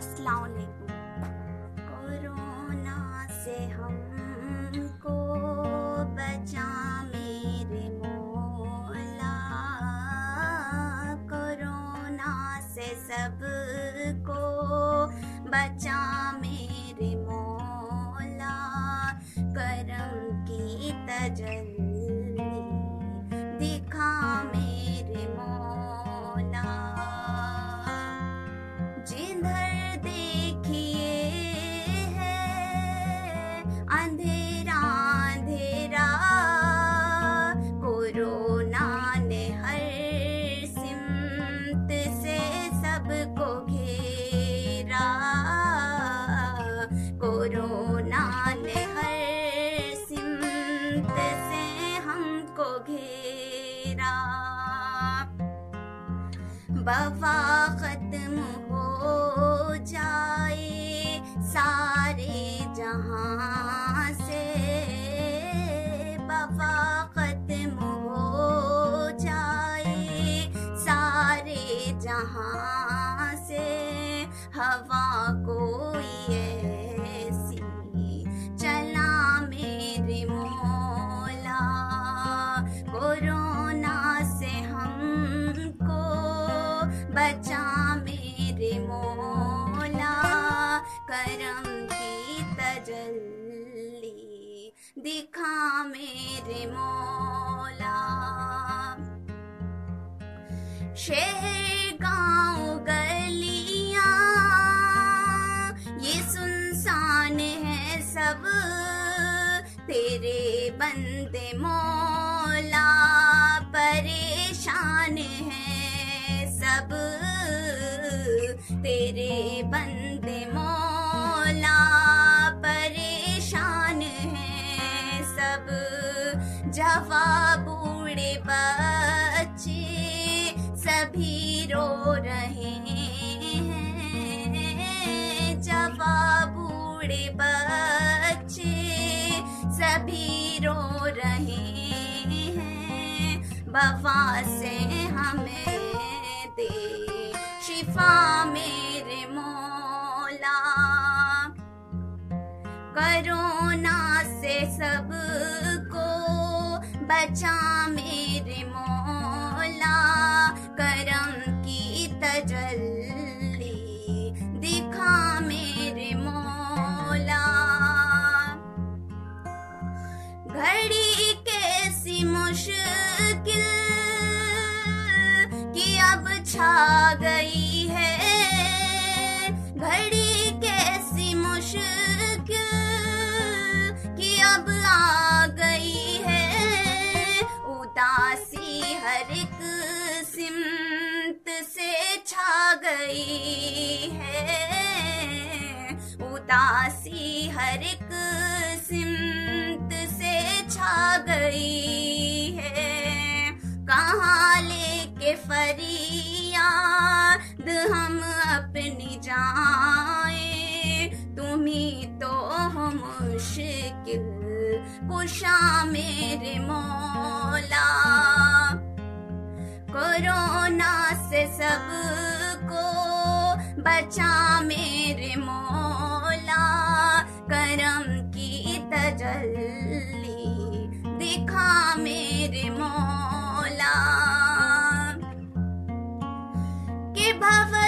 अस्सलाम कोरोना से हमको बचा मेरे मौला। कोरोना से सबको बचा मेरे मौला। करम की तजल्ली वफा खत्म हो जाए सारे जहाँ से। वफा खत्म हो जाए सारे जहाँ से। हवा कोई मौला करम की तजल्ली, दिखा मेरे मौला। शहर, गाँव, गलियाँ, ये सुनसान है सब। तेरे बंदे मौला तेरे बंदे मौला परेशान है सब। जवा बूढ़े बच्चे सभी रो रहे हैं। जवा बूढ़े बच्चे सभी रो रहे हैं। वफा से हमें दे, शिफा मेरे कोरोना से सबको बचा मेरे मौला। करम की तजल्ली दिखा मेरे मौला। घड़ी कैसी मुश्किल कि अब छा सिमत से छा गई है। उदासी हर एक सिमत से छा गई है। कहाँ लेके फरियाद हम अपनी जाए? तुम्ही तो हो मुश्किल कुशा मेरे मौला बचा मेरे मोला करम की तजल्ली। दिखा मेरे मोला के भव